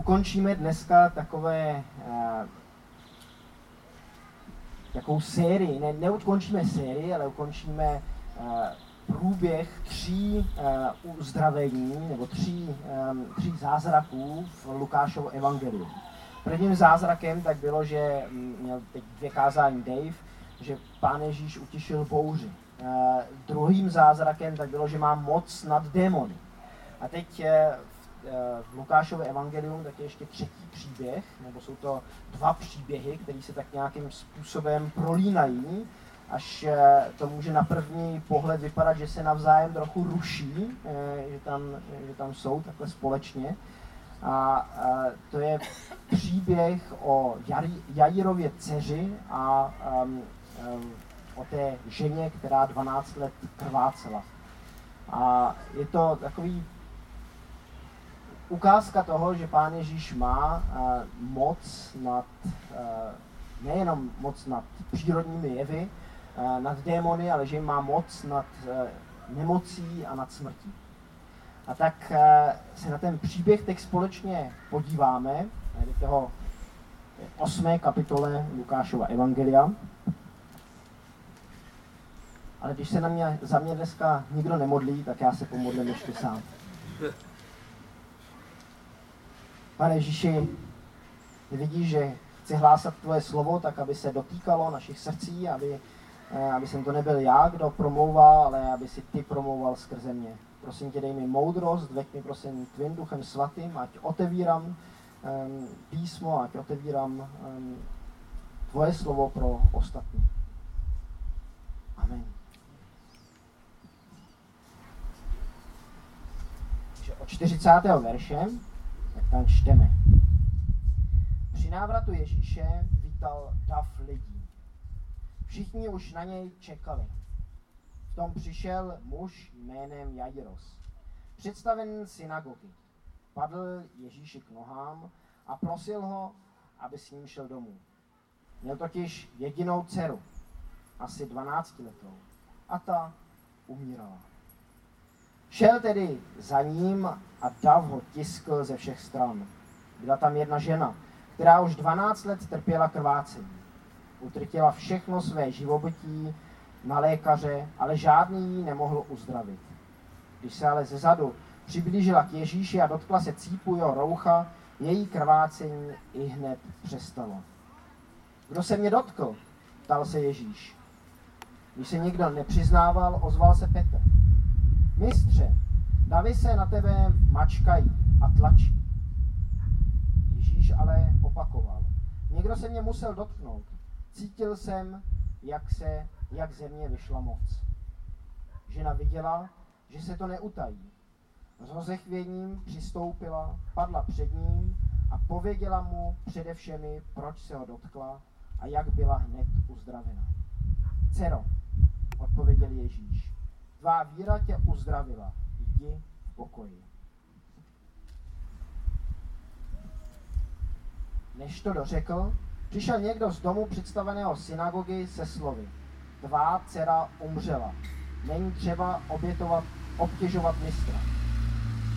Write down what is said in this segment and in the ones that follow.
ukončíme dneska takové takovou sérii, ne, neukončíme sérii, ale ukončíme uh, průběh tří uh, uzdravení nebo tří, um, tří zázraků v Lukášovo evangeliu. Prvním zázrakem tak bylo, že mm, měl teď dvě kázání Dave, že pán Ježíš utišil bouři. Uh, druhým zázrakem tak bylo, že má moc nad démony. A teď uh, v Lukášově evangelium tak je ještě třetí příběh, nebo jsou to dva příběhy, které se tak nějakým způsobem prolínají, až to může na první pohled vypadat, že se navzájem trochu ruší, že tam, že tam jsou takhle společně. A to je příběh o Jajirově dceři a um, um, o té ženě, která 12 let krvácela. A je to takový ukázka toho, že Pán Ježíš má uh, moc nad, uh, nejenom moc nad přírodními jevy, uh, nad démony, ale že má moc nad uh, nemocí a nad smrtí. A tak uh, se na ten příběh teď společně podíváme, do toho osmé kapitole Lukášova Evangelia. Ale když se na mě, za mě dneska nikdo nemodlí, tak já se pomodlím ještě sám. Pane Ježíši, vidíš, že chci hlásat tvoje slovo, tak aby se dotýkalo našich srdcí, aby, eh, aby jsem to nebyl já, kdo promlouvá, ale aby si ty promlouval skrze mě. Prosím tě, dej mi moudrost, veď mi prosím tvým duchem svatým, ať otevírám um, písmo, ať otevírám um, tvoje slovo pro ostatní. Amen. Takže od 40. verše čteme. Při návratu Ježíše vítal dav lidí. Všichni už na něj čekali. V tom přišel muž jménem Jairos, představen synagogy. Padl Ježíši k nohám a prosil ho, aby s ním šel domů. Měl totiž jedinou dceru, asi 12 letou, a ta umírala. Šel tedy za ním a dav ho tiskl ze všech stran. Byla tam jedna žena, která už 12 let trpěla krvácení. Utrtila všechno své živobytí na lékaře, ale žádný jí nemohl uzdravit. Když se ale zezadu přiblížila k Ježíši a dotkla se cípu jeho roucha, její krvácení i hned přestalo. Kdo se mě dotkl? ptal se Ježíš. Když se nikdo nepřiznával, ozval se Petr. Mistře, davy se na tebe mačkají a tlačí. Ježíš ale opakoval. Někdo se mě musel dotknout. Cítil jsem, jak se, jak ze mě vyšla moc. Žena viděla, že se to neutají. S rozechvěním přistoupila, padla před ním a pověděla mu především, proč se ho dotkla a jak byla hned uzdravena. Cero, odpověděl Ježíš, tvá víra tě uzdravila, jdi v pokoji. Než to dořekl, přišel někdo z domu představeného synagogy se slovy. Tvá dcera umřela. Není třeba obětovat, obtěžovat mistra.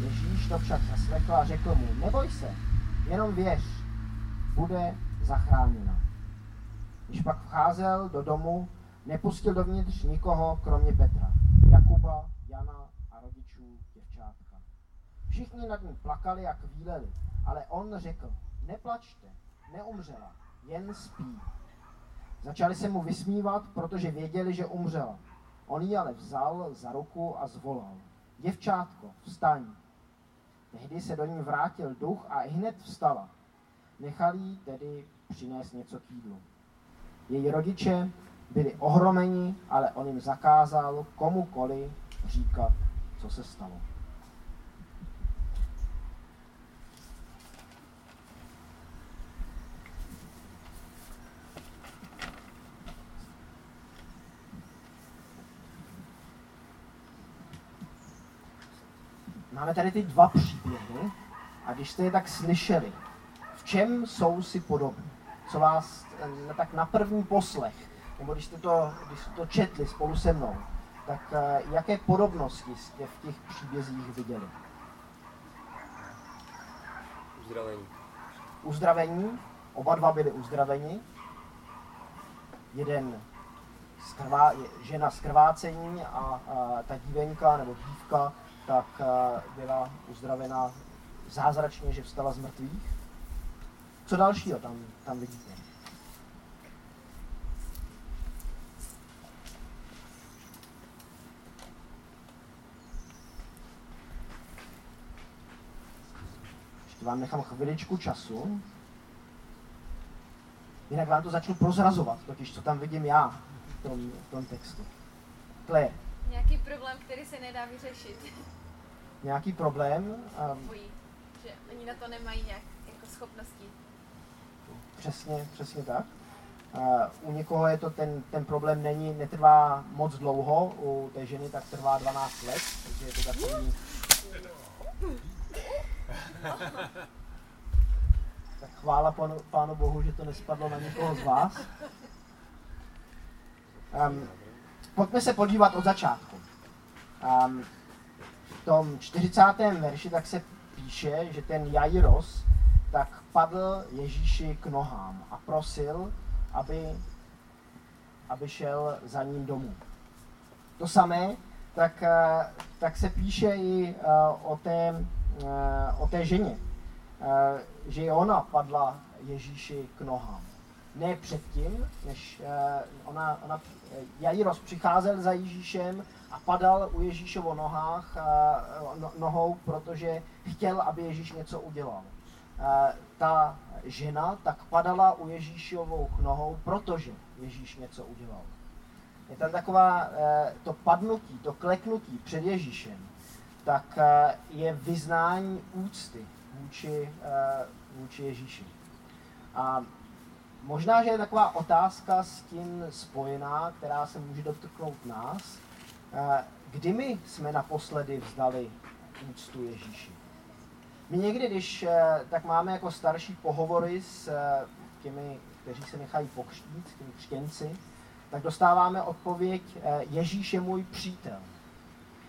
Ježíš to však zaslechl a řekl mu, neboj se, jenom věř, bude zachráněna. Když pak vcházel do domu, nepustil dovnitř nikoho, kromě Petra, Jakuba, Jana a rodičů děvčátka. Všichni nad ním plakali a kvíleli, ale on řekl, neplačte, neumřela, jen spí. Začali se mu vysmívat, protože věděli, že umřela. On ji ale vzal za ruku a zvolal. Děvčátko, vstaň. Tehdy se do ní vrátil duch a hned vstala. Nechal jí tedy přinést něco k jídlu. Její rodiče byli ohromeni, ale on jim zakázal komukoli říkat, co se stalo. Máme tady ty dva příběhy a když jste je tak slyšeli, v čem jsou si podobní? Co vás eh, tak na první poslech, nebo když jste to, když jste to četli spolu se mnou, tak eh, jaké podobnosti jste v těch příbězích viděli? Uzdravení. Uzdravení, oba dva byli uzdraveni. Jeden skrvá, žena z krvácení a, a ta dívenka nebo dívka tak a, byla uzdravena zázračně, že vstala z mrtvých. Co dalšího tam, tam vidíte? Vám nechám chviličku času. Jinak vám to začnu prozrazovat, totiž co tam vidím já v tom, v tom textu. Claire, Nějaký problém, který se nedá vyřešit. nějaký problém? Um, Bojí, že oni na to nemají nějak jako schopnosti. Přesně, přesně tak. Uh, u někoho je to ten, ten problém není, netrvá moc dlouho, u té ženy tak trvá 12 let, takže je to takový... Tak chvála panu, pánu Bohu, že to nespadlo na někoho z vás. Um, pojďme se podívat od začátku. Um, v tom 40. verši tak se píše, že ten Jairos tak padl Ježíši k nohám a prosil, aby, aby šel za ním domů. To samé, tak, eh, tak se píše i eh, o té, o té ženě, že i ona padla Ježíši k nohám. Ne předtím, než ona, ona Jairos přicházel za Ježíšem a padal u Ježíšovo nohách, no, nohou, protože chtěl, aby Ježíš něco udělal. Ta žena tak padala u Ježíšovou nohou, protože Ježíš něco udělal. Je tam taková, to padnutí, to kleknutí před Ježíšem, tak je vyznání úcty vůči, vůči Ježíši. A možná, že je taková otázka s tím spojená, která se může dotknout nás. Kdy my jsme naposledy vzdali úctu Ježíši? My někdy, když tak máme jako starší pohovory s těmi, kteří se nechají pokřtít, těmi křtěnci, tak dostáváme odpověď, Ježíš je můj přítel.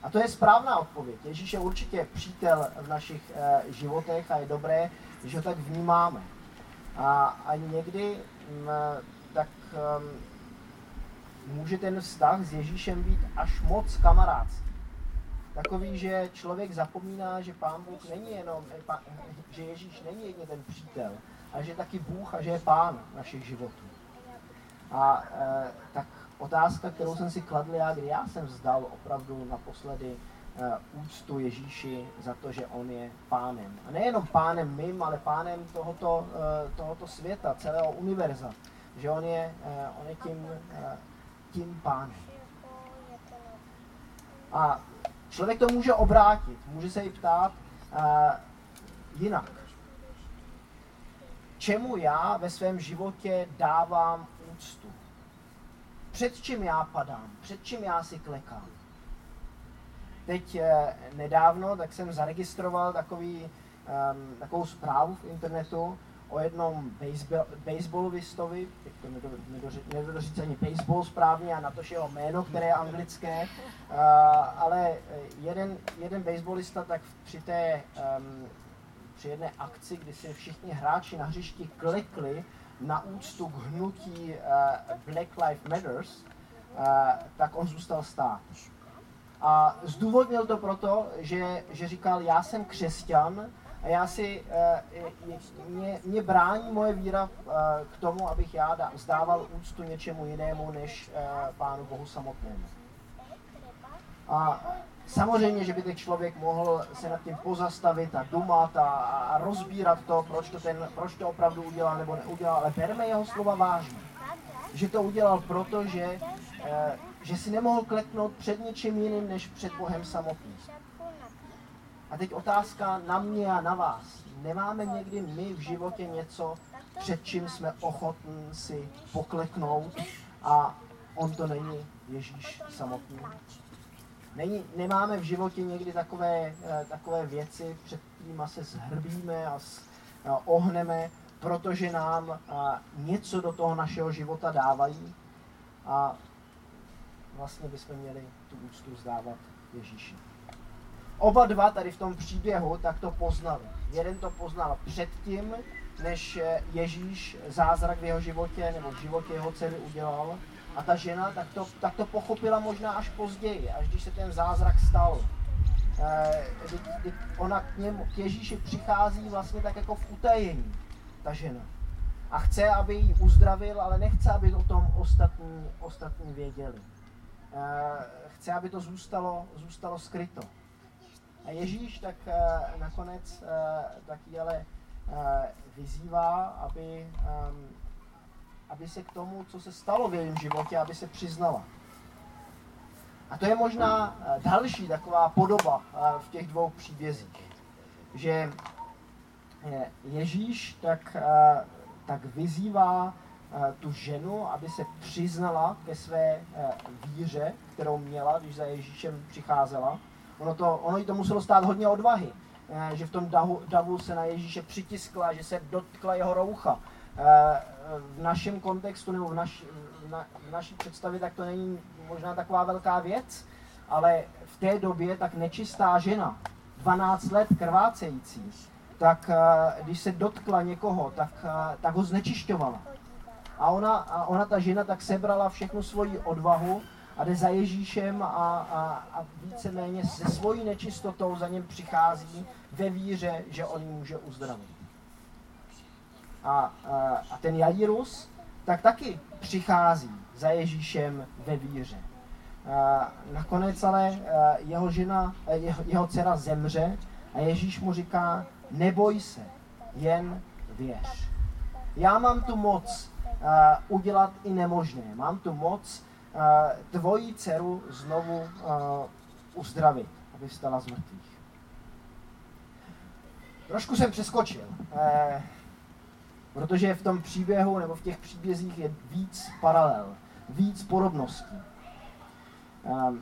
A to je správná odpověď. Ježíš je určitě přítel v našich životech a je dobré, že ho tak vnímáme. A, a někdy m, tak um, může ten vztah s Ježíšem být až moc kamarádský. Takový, že člověk zapomíná, že Pán Bůh není jenom, že Ježíš není jen ten přítel, ale že taky Bůh a že je Pán našich životů. A e, tak otázka, kterou jsem si kladl já, kdy já jsem vzdal opravdu naposledy e, úctu Ježíši za to, že On je pánem. A nejenom pánem mým, ale pánem tohoto, e, tohoto světa, celého univerza. Že On je, e, on je tím, tím pánem. A člověk to může obrátit, může se i ptát jinak. Čemu já ve svém životě dávám úctu? Před čím já padám? Před čím já si klekám? Teď eh, nedávno tak jsem zaregistroval takový, um, takovou zprávu v internetu o jednom baseball, baseballistovi, teď to nedovedu říct ani baseball správně a na to jeho jméno, které je anglické, uh, ale jeden, jeden baseballista tak při té um, při jedné akci, kdy si všichni hráči na hřišti klekli na úctu k hnutí uh, Black Lives Matters, uh, tak on zůstal stát. A zdůvodnil to proto, že, že říkal, já jsem křesťan a já si, uh, mě, mě brání moje víra k tomu, abych já da, vzdával úctu něčemu jinému, než Pánu Bohu samotnému. A Samozřejmě, že by ten člověk mohl se nad tím pozastavit a dumat a, a rozbírat to, proč to, ten, proč to opravdu udělal nebo neudělal, ale berme jeho slova vážně. Že to udělal proto, že, eh, že si nemohl kleknout před ničím jiným, než před Bohem samotným. A teď otázka na mě a na vás. Nemáme někdy my v životě něco, před čím jsme ochotní si pokleknout a on to není Ježíš samotný? Není, nemáme v životě někdy takové, takové věci, před kterými se zhrbíme a, a ohneme, protože nám a, něco do toho našeho života dávají a vlastně bychom měli tu úctu zdávat Ježíši. Oba dva tady v tom příběhu tak to poznali. Jeden to poznal předtím, než Ježíš zázrak v jeho životě nebo v životě jeho dcery udělal. A ta žena tak to, tak to pochopila možná až později, až když se ten zázrak stal. Eh, ona k, němu, k Ježíši přichází vlastně tak jako v utajení, ta žena. A chce, aby ji uzdravil, ale nechce, aby o tom ostatní, ostatní věděli. Eh, chce, aby to zůstalo, zůstalo skryto. A Ježíš tak uh, nakonec taky ale vyzývá, aby, um, aby se k tomu, co se stalo v jejím životě, aby se přiznala. A to je možná další taková podoba v těch dvou příbězích. Že Ježíš tak, tak vyzývá tu ženu, aby se přiznala ke své víře, kterou měla, když za Ježíšem přicházela Ono, to, ono jí to muselo stát hodně odvahy, eh, že v tom davu, davu se na Ježíše přitiskla, že se dotkla jeho roucha. V našem kontextu nebo v, naš, na, v naší představě tak to není možná taková velká věc, ale v té době tak nečistá žena, 12 let krvácející, tak když se dotkla někoho, tak, tak ho znečišťovala. A ona, a ona, ta žena, tak sebrala všechnu svoji odvahu a jde za Ježíšem a, a, a víceméně se svojí nečistotou za něm přichází ve víře, že on ji může uzdravit. A, a, ten Jairus tak taky přichází za Ježíšem ve víře. Nakonec ale jeho žena, jeho, jeho dcera zemře a Ježíš mu říká, neboj se, jen věř. Já mám tu moc udělat i nemožné. Mám tu moc tvoji dceru znovu uzdravit, aby stala z mrtvých. Trošku jsem přeskočil, eh, protože v tom příběhu nebo v těch příbězích je víc paralel, víc podobností. Eh,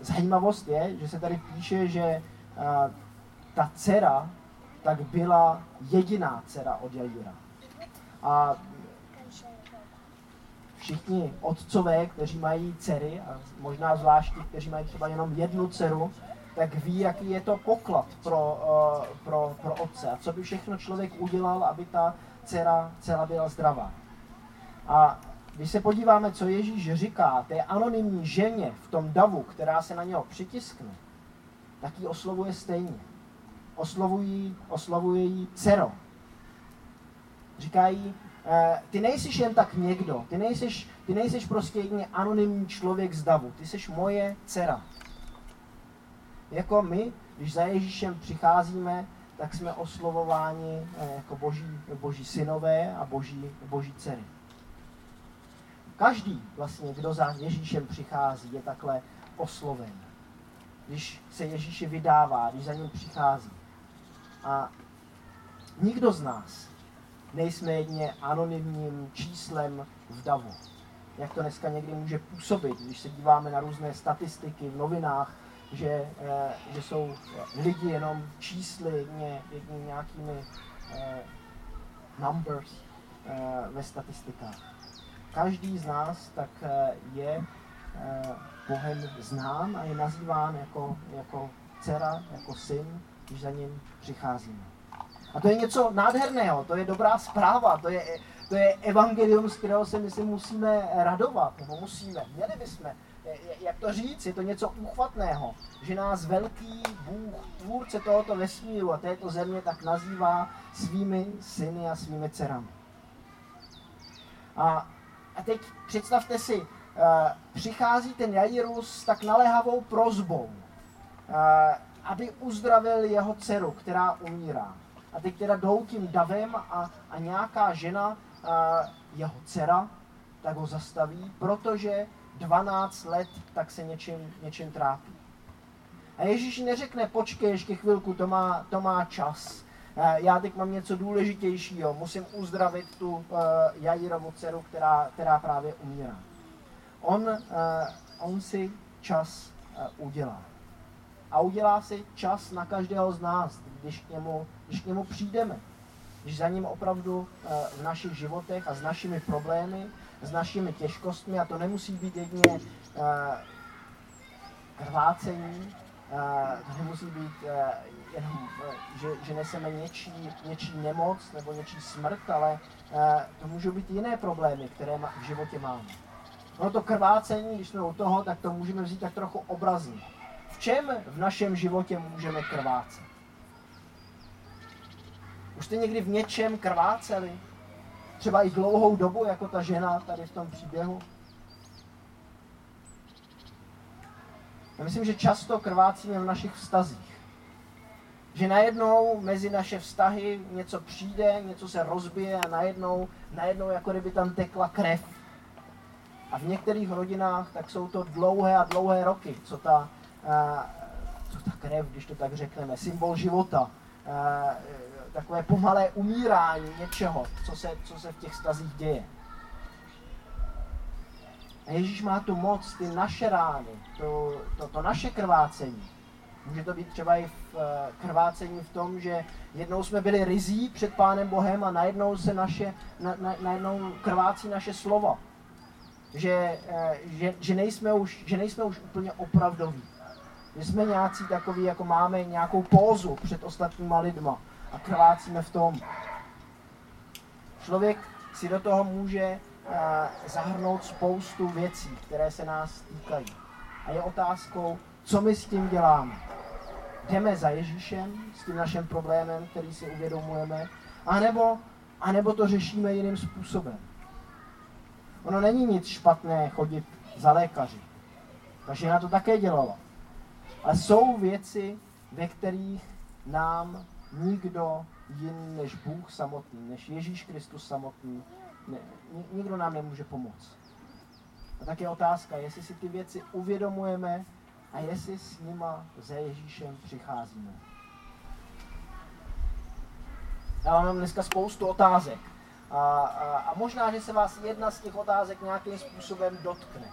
zajímavost je, že se tady píše, že eh, ta dcera tak byla jediná dcera od Jaira. A všichni otcové, kteří mají dcery, a možná zvlášť ti, kteří mají třeba jenom jednu dceru, tak ví, jaký je to poklad pro, uh, pro, pro otce a co by všechno člověk udělal, aby ta dcera, dcera byla zdravá. A když se podíváme, co Ježíš říká té anonymní ženě v tom davu, která se na něho přitiskne, tak ji oslovuje stejně. Oslovují, oslovuje jí dcero. Říká jí, Eh, ty nejsiš jen tak někdo, ty nejsiš, ty nejsiš prostě jedině anonymní člověk z davu, ty jsi moje dcera. Jako my, když za Ježíšem přicházíme, tak jsme oslovováni eh, jako boží, boží synové a boží, boží dcery. Každý vlastně, kdo za Ježíšem přichází, je takhle osloven. Když se Ježíši vydává, když za ním přichází. A nikdo z nás nejsme jedně anonymním číslem v davu. Jak to dneska někdy může působit, když se díváme na různé statistiky v novinách, že, eh, že jsou lidi jenom čísly, jedně, jedně nějakými eh, numbers eh, ve statistikách. Každý z nás tak eh, je eh, Bohem znám a je nazýván jako, jako dcera, jako syn, když za ním přicházíme. A to je něco nádherného, to je dobrá zpráva, to je, to je evangelium, z kterého se myslím musíme radovat, nebo musíme, měli bychom. Jak to říct, je to něco úchvatného, že nás velký Bůh, tvůrce tohoto vesmíru a této země tak nazývá svými syny a svými dcerami. A, a teď představte si, uh, přichází ten Jairus tak naléhavou prozbou, uh, aby uzdravil jeho dceru, která umírá. A teď teda jdou tím davem a, a nějaká žena, jeho dcera, tak ho zastaví, protože 12 let tak se něčím, něčím trápí. A Ježíš neřekne, počkej ještě chvilku, to má, to má čas. Já teď mám něco důležitějšího, musím uzdravit tu uh, Jairovu dceru, která, která právě umírá. On, uh, on si čas uh, udělá. A udělá si čas na každého z nás, když k němu, když k němu přijdeme. Když za ním opravdu eh, v našich životech a s našimi problémy, s našimi těžkostmi, a to nemusí být jedině krvácení, eh, to nemusí být jenom, eh, že, že neseme něčí, něčí nemoc nebo něčí smrt, ale eh, to můžou být jiné problémy, které v životě máme. No to krvácení, když jsme u toho, tak to můžeme vzít tak trochu obrazně. V čem v našem životě můžeme krvácet? Už jste někdy v něčem krváceli? Třeba i dlouhou dobu, jako ta žena tady v tom příběhu? Já myslím, že často krvácíme v našich vztazích. Že najednou mezi naše vztahy něco přijde, něco se rozbije a najednou, najednou jako kdyby tam tekla krev. A v některých rodinách tak jsou to dlouhé a dlouhé roky, co ta, uh, co ta krev, když to tak řekneme, symbol života, uh, takové pomalé umírání něčeho, co se, co se v těch stazích děje. A Ježíš má tu moc, ty naše rány, to, to, to naše krvácení. Může to být třeba i v eh, krvácení v tom, že jednou jsme byli rizí před Pánem Bohem a najednou se naše, na, na, najednou krvácí naše slova. Že, eh, že, že, nejsme už, že nejsme už úplně opravdoví. Že jsme nějací takový, jako máme nějakou pózu před ostatníma lidma a krvácíme v tom. Člověk si do toho může zahrnout spoustu věcí, které se nás týkají. A je otázkou, co my s tím děláme. Jdeme za Ježíšem s tím naším problémem, který si uvědomujeme, anebo, anebo to řešíme jiným způsobem. Ono není nic špatné chodit za lékaři. Ta žena to také dělala. Ale jsou věci, ve kterých nám nikdo jiný než Bůh samotný, než Ježíš Kristus samotný ne, nikdo nám nemůže pomoct. A tak je otázka, jestli si ty věci uvědomujeme a jestli s nima za Ježíšem přicházíme. Já mám dneska spoustu otázek. A, a, a možná, že se vás jedna z těch otázek nějakým způsobem dotkne.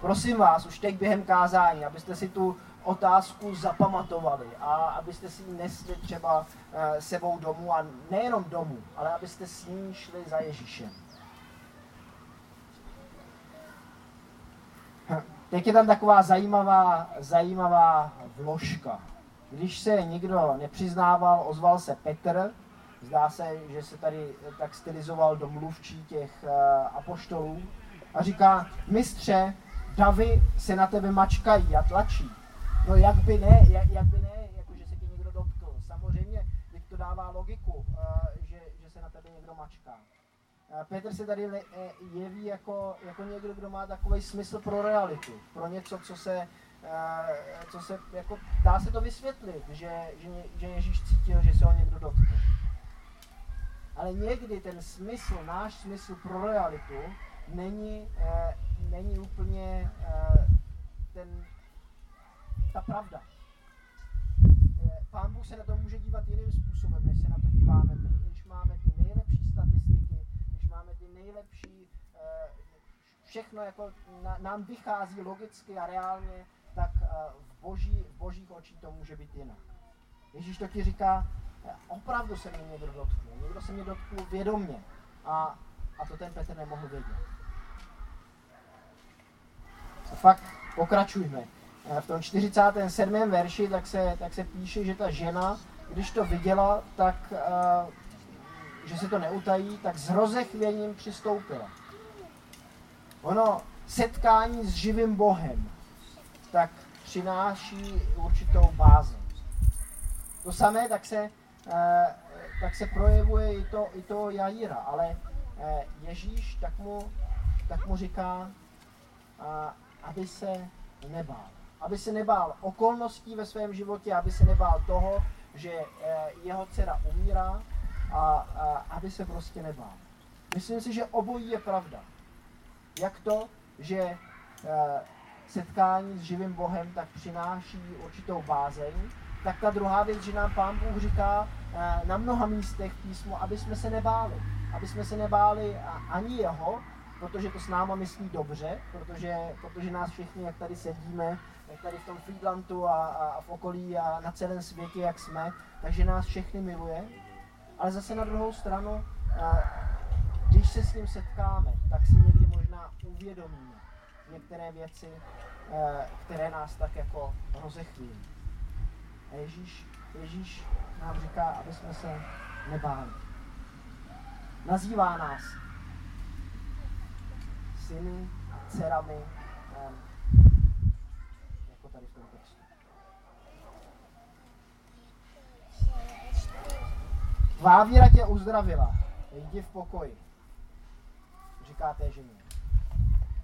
Prosím vás, už teď během kázání, abyste si tu otázku zapamatovali a abyste si ji nesli třeba e, sebou domů a nejenom domů, ale abyste s ní šli za Ježíšem. Teď je tam taková zajímavá, zajímavá vložka. Když se nikdo nepřiznával, ozval se Petr, zdá se, že se tady tak stylizoval do mluvčí těch uh, apoštolů a říká, mistře, davy se na tebe mačkají a tlačí. No jak by ne, jak, jak by ne, jako že se ti někdo dotkl. Samozřejmě, teď to dává logiku, uh, že, že se na tebe někdo mačká. Petr se tady e, jeví jako, jako někdo, kdo má takový smysl pro realitu, pro něco, co se, co se jako, dá se to vysvětlit, že, že, že Ježíš cítil, že se ho někdo dotkl. Ale někdy ten smysl, náš smysl pro realitu, není, není úplně ten, ta pravda. Pán Bůh se na to může dívat jiným způsobem, než se na to díváme my. Když máme ty nejlepší statistiky, máme ty nejlepší, eh, všechno jako nám vychází logicky a reálně, tak eh, v, boží, v božích očích to může být jinak. Ježíš to ti říká, eh, opravdu se mě někdo dotknul, někdo se mě dotknul vědomně a, a to ten Petr nemohl vědět. A fakt pokračujme. V tom 47. verši tak se, tak se píše, že ta žena, když to viděla, tak uh, že se to neutají, tak s rozechvěním přistoupila. Ono, setkání s živým Bohem, tak přináší určitou bázi. To samé tak se, eh, tak se projevuje i to, i to Jaira, ale eh, Ježíš tak mu, tak mu říká, aby se nebál. Aby se nebál okolností ve svém životě, aby se nebál toho, že eh, jeho dcera umírá, a, aby se prostě nebál. Myslím si, že obojí je pravda. Jak to, že e, setkání s živým Bohem tak přináší určitou bázeň, tak ta druhá věc, že nám Pán Bůh říká e, na mnoha místech písmu, aby jsme se nebáli. Aby jsme se nebáli ani jeho, protože to s náma myslí dobře, protože, protože nás všichni, jak tady sedíme, jak tady v tom Friedlandu a, a v okolí a na celém světě, jak jsme, takže nás všechny miluje, ale zase na druhou stranu, eh, když se s ním setkáme, tak si někdy možná uvědomíme některé věci, eh, které nás tak jako rozechví. A Ježíš, Ježíš nám říká, aby jsme se nebáli. Nazývá nás syny dcerami, jako tady v tom textu. Vávíra tě uzdravila, jdi v pokoji, říká té ženě.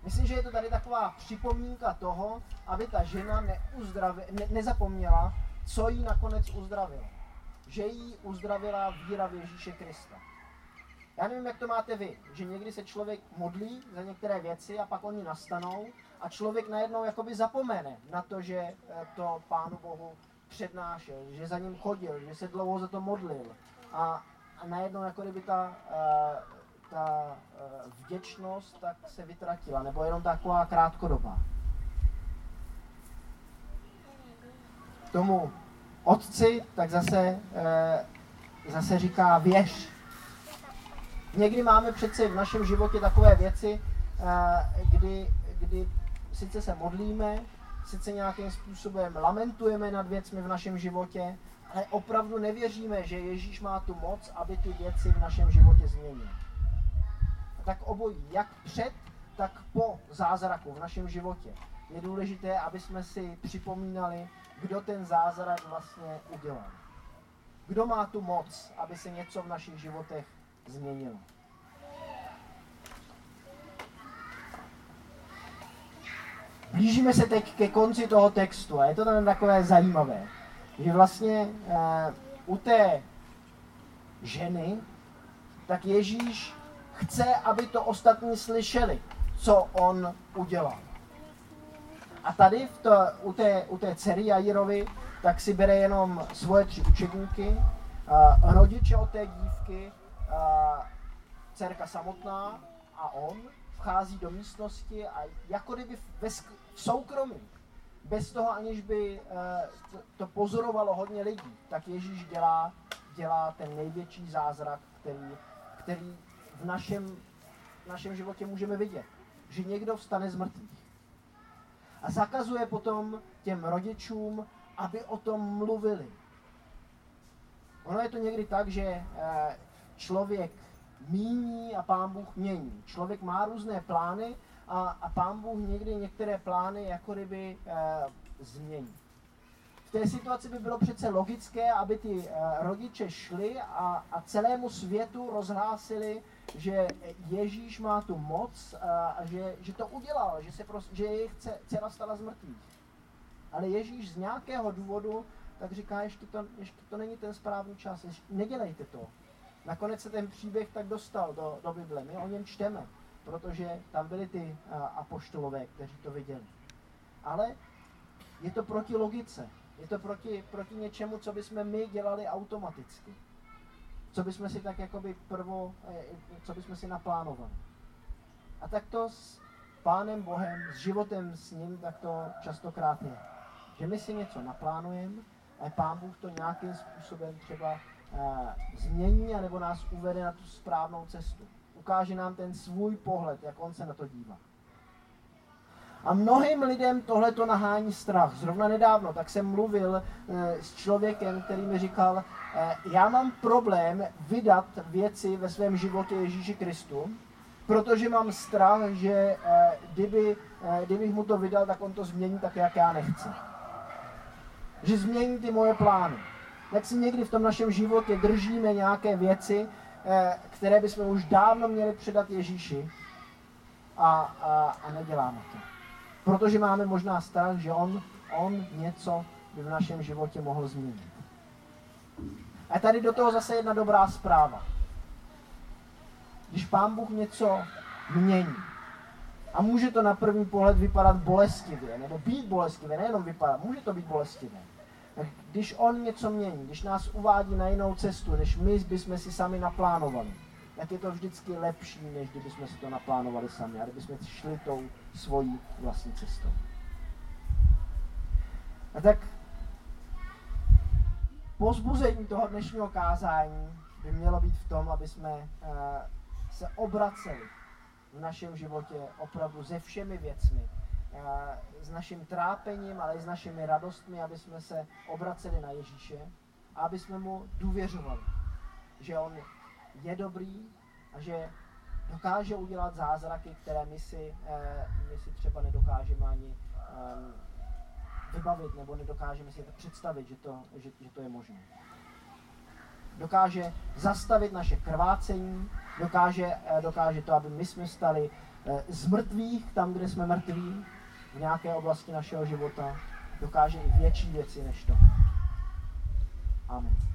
Myslím, že je to tady taková připomínka toho, aby ta žena ne, nezapomněla, co jí nakonec uzdravilo. Že jí uzdravila víra v Ježíše Krista. Já nevím, jak to máte vy, že někdy se člověk modlí za některé věci a pak oni nastanou a člověk najednou jakoby zapomene na to, že eh, to Pánu Bohu přednášel, že za ním chodil, že se dlouho za to modlil. A, a najednou jako kdyby ta, uh, ta uh, vděčnost tak se vytratila, nebo jenom taková krátkodobá. Tomu otci tak zase, zase říká věř, Někdy máme přece v našem životě takové věci, eh, kdy, kdy sice se modlíme, sice nějakým způsobem lamentujeme nad věcmi v našem životě, ale opravdu nevěříme, že Ježíš má tu moc, aby ty věci v našem životě změnil. Tak obojí, jak před, tak po zázraku v našem životě. Je důležité, aby jsme si připomínali, kdo ten zázrak vlastně udělal. Kdo má tu moc, aby se něco v našich životech změnilo. Blížíme se teď ke konci toho textu a je to tam takové zajímavé, že vlastně uh, u té ženy, tak Ježíš chce, aby to ostatní slyšeli, co on udělal. A tady v to, u, té, u té dcery Jairovi, tak si bere jenom svoje tři učedníky, uh, rodiče od té dívky, dcerka samotná a on vchází do místnosti a jako kdyby ve, v soukromí, bez toho aniž by uh, to pozorovalo hodně lidí, tak Ježíš dělá, dělá ten největší zázrak, který, který v našem, v našem životě můžeme vidět. Že někdo vstane z mrtvých. A zakazuje potom těm rodičům, aby o tom mluvili. Ono je to někdy tak, že uh, člověk míní a pán Bůh mění. Člověk má různé plány a, a pán Bůh někdy některé plány jako kdyby e, změní. V té situaci by bylo přece logické, aby ty e, rodiče šli a, a celému světu rozhlásili, že Ježíš má tu moc a, a že, že to udělal, že, se prostě, že jejich dcera stala z. Ale Ježíš z nějakého důvodu tak říká, ještě to, ještě to není ten správný čas, ještě, nedělejte to, Nakonec se ten příběh tak dostal do, do Bible. My o něm čteme, protože tam byli ty a, apoštolové, kteří to viděli. Ale je to proti logice. Je to proti, proti něčemu, co bychom my dělali automaticky. Co bychom si tak jakoby prvo, e, co bychom si naplánovali. A tak to s Pánem Bohem, s životem s ním, tak to častokrát je. Že my si něco naplánujeme, a Pán Bůh to nějakým způsobem třeba změní anebo nás uvede na tu správnou cestu. Ukáže nám ten svůj pohled, jak on se na to dívá. A mnohým lidem tohle to nahání strach. Zrovna nedávno, tak jsem mluvil e, s člověkem, který mi říkal, e, já mám problém vydat věci ve svém životě Ježíši Kristu, protože mám strach, že kdyby, kdybych mu to vydal, tak on to změní tak, jak já nechci. Že změní ty moje plány jak si někdy v tom našem životě držíme nějaké věci, eh, které bychom už dávno měli předat Ježíši a, a, a neděláme to. Protože máme možná strach, že on, on něco by v našem životě mohl změnit. A tady do toho zase jedna dobrá zpráva. Když Pán Bůh něco mění, a může to na první pohled vypadat bolestivě, nebo být bolestivě, nejenom vypadat, může to být bolestivě. Když on něco mění, když nás uvádí na jinou cestu, než my bychom si sami naplánovali, tak je to vždycky lepší, než kdybychom si to naplánovali sami, a kdybychom šli tou svojí vlastní cestou. A tak pozbuzení toho dnešního kázání by mělo být v tom, aby jsme uh, se obraceli v našem životě opravdu se všemi věcmi, s naším trápením, ale i s našimi radostmi, aby jsme se obraceli na Ježíše a aby jsme mu důvěřovali, že on je dobrý a že dokáže udělat zázraky, které my si, eh, my si třeba nedokážeme ani eh, vybavit nebo nedokážeme si to představit, že to, že, že to je možné. Dokáže zastavit naše krvácení, dokáže, eh, dokáže to, aby my jsme stali eh, z mrtvých tam, kde jsme mrtví, v nějaké oblasti našeho života, dokáže i větší věci než to. Amen.